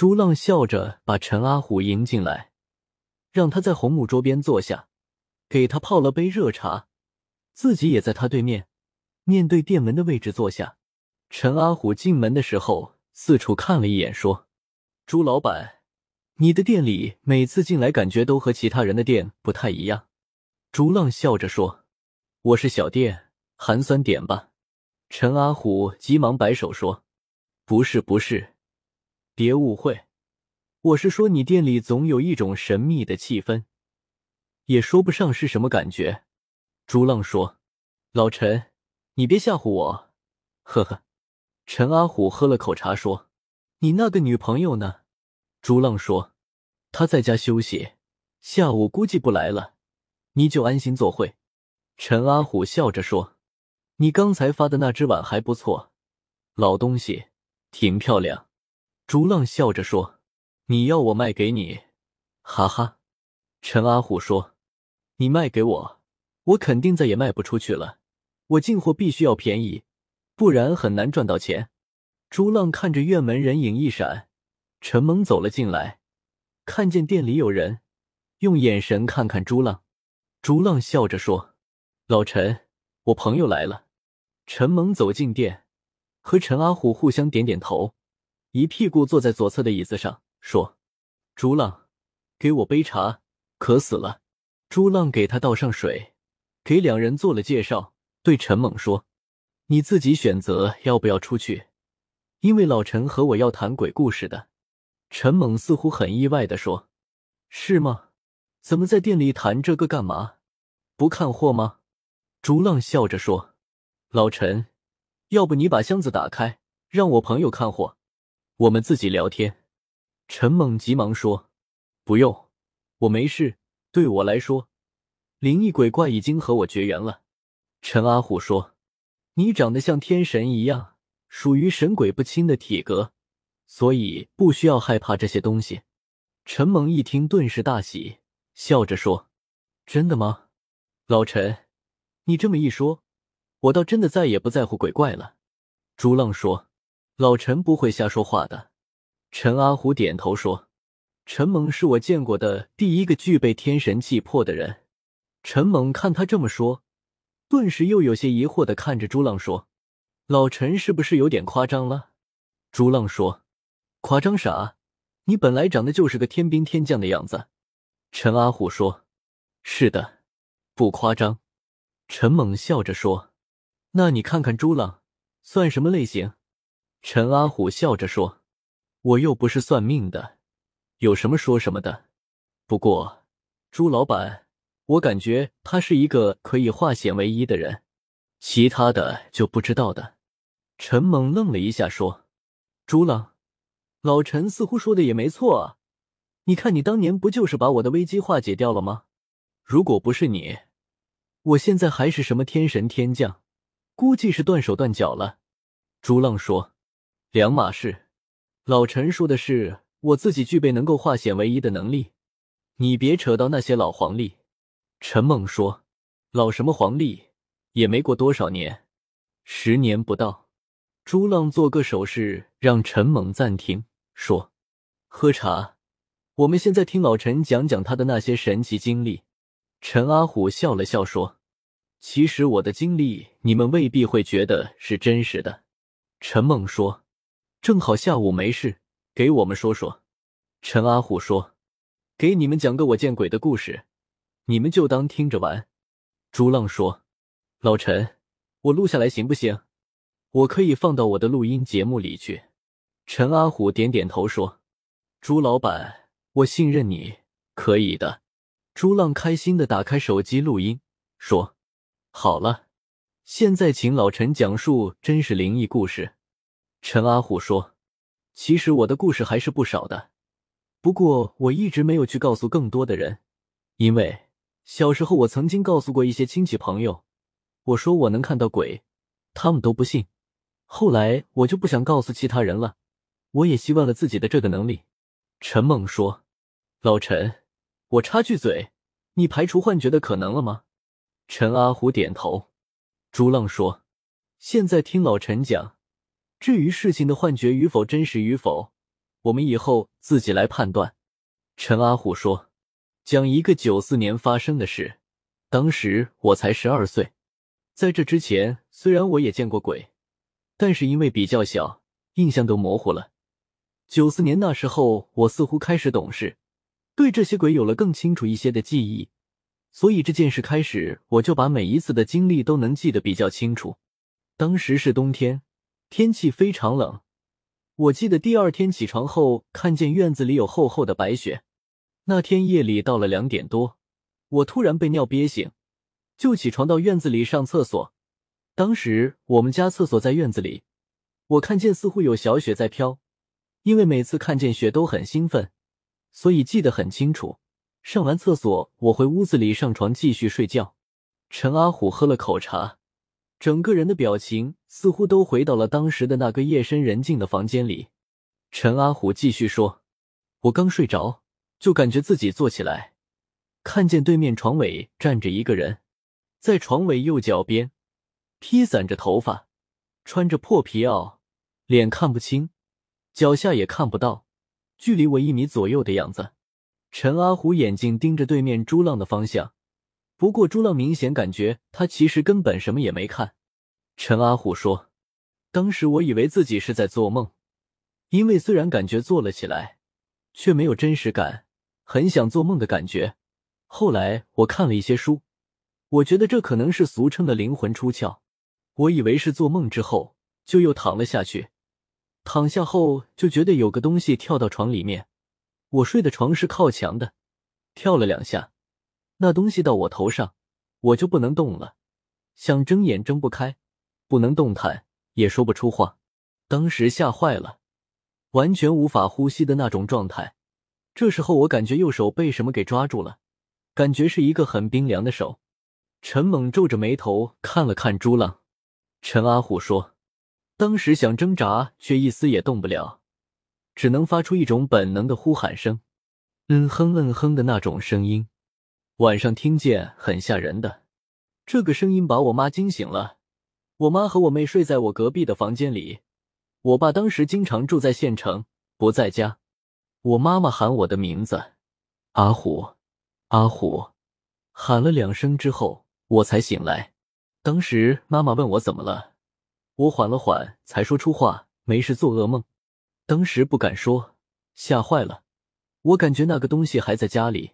朱浪笑着把陈阿虎迎进来，让他在红木桌边坐下，给他泡了杯热茶，自己也在他对面，面对店门的位置坐下。陈阿虎进门的时候，四处看了一眼，说：“朱老板，你的店里每次进来感觉都和其他人的店不太一样。”朱浪笑着说：“我是小店，寒酸点吧。”陈阿虎急忙摆手说：“不是，不是，别误会，我是说你店里总有一种神秘的气氛，也说不上是什么感觉。”朱浪说：“老陈，你别吓唬我。”呵呵。陈阿虎喝了口茶说：“你那个女朋友呢？”朱浪说：“她在家休息，下午估计不来了，你就安心做会。”陈阿虎笑着说。你刚才发的那只碗还不错，老东西，挺漂亮。朱浪笑着说：“你要我卖给你？”哈哈。陈阿虎说：“你卖给我，我肯定再也卖不出去了。我进货必须要便宜，不然很难赚到钱。”朱浪看着院门人影一闪，陈猛走了进来，看见店里有人，用眼神看看朱浪。朱浪笑着说：“老陈，我朋友来了。”陈猛走进店，和陈阿虎互相点点头，一屁股坐在左侧的椅子上，说：“朱浪，给我杯茶，渴死了。”朱浪给他倒上水，给两人做了介绍，对陈猛说：“你自己选择要不要出去，因为老陈和我要谈鬼故事的。”陈猛似乎很意外的说：“是吗？怎么在店里谈这个干嘛？不看货吗？”朱浪笑着说。老陈，要不你把箱子打开，让我朋友看货，我们自己聊天。陈猛急忙说：“不用，我没事。对我来说，灵异鬼怪已经和我绝缘了。”陈阿虎说：“你长得像天神一样，属于神鬼不侵的体格，所以不需要害怕这些东西。”陈猛一听，顿时大喜，笑着说：“真的吗？老陈，你这么一说。”我倒真的再也不在乎鬼怪了，朱浪说：“老陈不会瞎说话的。”陈阿虎点头说：“陈猛是我见过的第一个具备天神气魄的人。”陈猛看他这么说，顿时又有些疑惑的看着朱浪说：“老陈是不是有点夸张了？”朱浪说：“夸张啥？你本来长得就是个天兵天将的样子。”陈阿虎说：“是的，不夸张。”陈猛笑着说。那你看看朱浪算什么类型？陈阿虎笑着说：“我又不是算命的，有什么说什么的。不过朱老板，我感觉他是一个可以化险为夷的人，其他的就不知道的。”陈猛愣了一下说：“朱浪，老陈似乎说的也没错啊。你看你当年不就是把我的危机化解掉了吗？如果不是你，我现在还是什么天神天将？”估计是断手断脚了，朱浪说：“两码事。老陈说的是我自己具备能够化险为夷的能力，你别扯到那些老黄历。”陈猛说：“老什么黄历，也没过多少年，十年不到。”朱浪做个手势，让陈猛暂停，说：“喝茶，我们现在听老陈讲讲他的那些神奇经历。”陈阿虎笑了笑说。其实我的经历，你们未必会觉得是真实的。陈梦说：“正好下午没事，给我们说说。”陈阿虎说：“给你们讲个我见鬼的故事，你们就当听着玩。”朱浪说：“老陈，我录下来行不行？我可以放到我的录音节目里去。”陈阿虎点点头说：“朱老板，我信任你，可以的。”朱浪开心的打开手机录音，说。好了，现在请老陈讲述真实灵异故事。陈阿虎说：“其实我的故事还是不少的，不过我一直没有去告诉更多的人，因为小时候我曾经告诉过一些亲戚朋友，我说我能看到鬼，他们都不信。后来我就不想告诉其他人了，我也希望了自己的这个能力。”陈猛说：“老陈，我插句嘴，你排除幻觉的可能了吗？”陈阿虎点头，朱浪说：“现在听老陈讲，至于事情的幻觉与否、真实与否，我们以后自己来判断。陈阿虎说：“讲一个九四年发生的事，当时我才十二岁，在这之前，虽然我也见过鬼，但是因为比较小，印象都模糊了。九四年那时候，我似乎开始懂事，对这些鬼有了更清楚一些的记忆。”所以这件事开始，我就把每一次的经历都能记得比较清楚。当时是冬天，天气非常冷。我记得第二天起床后，看见院子里有厚厚的白雪。那天夜里到了两点多，我突然被尿憋醒，就起床到院子里上厕所。当时我们家厕所在院子里，我看见似乎有小雪在飘。因为每次看见雪都很兴奋，所以记得很清楚。上完厕所，我回屋子里上床继续睡觉。陈阿虎喝了口茶，整个人的表情似乎都回到了当时的那个夜深人静的房间里。陈阿虎继续说：“我刚睡着，就感觉自己坐起来，看见对面床尾站着一个人，在床尾右脚边，披散着头发，穿着破皮袄，脸看不清，脚下也看不到，距离我一米左右的样子。”陈阿虎眼睛盯着对面朱浪的方向，不过朱浪明显感觉他其实根本什么也没看。陈阿虎说：“当时我以为自己是在做梦，因为虽然感觉坐了起来，却没有真实感，很想做梦的感觉。后来我看了一些书，我觉得这可能是俗称的灵魂出窍。我以为是做梦之后，就又躺了下去。躺下后就觉得有个东西跳到床里面。”我睡的床是靠墙的，跳了两下，那东西到我头上，我就不能动了，想睁眼睁不开，不能动弹，也说不出话。当时吓坏了，完全无法呼吸的那种状态。这时候我感觉右手被什么给抓住了，感觉是一个很冰凉的手。陈猛皱着眉头看了看朱浪，陈阿虎说：“当时想挣扎，却一丝也动不了。”只能发出一种本能的呼喊声，嗯哼嗯哼的那种声音，晚上听见很吓人的。这个声音把我妈惊醒了。我妈和我妹睡在我隔壁的房间里。我爸当时经常住在县城，不在家。我妈妈喊我的名字，阿虎，阿虎，喊了两声之后，我才醒来。当时妈妈问我怎么了，我缓了缓，才说出话：没事，做噩梦。当时不敢说，吓坏了。我感觉那个东西还在家里，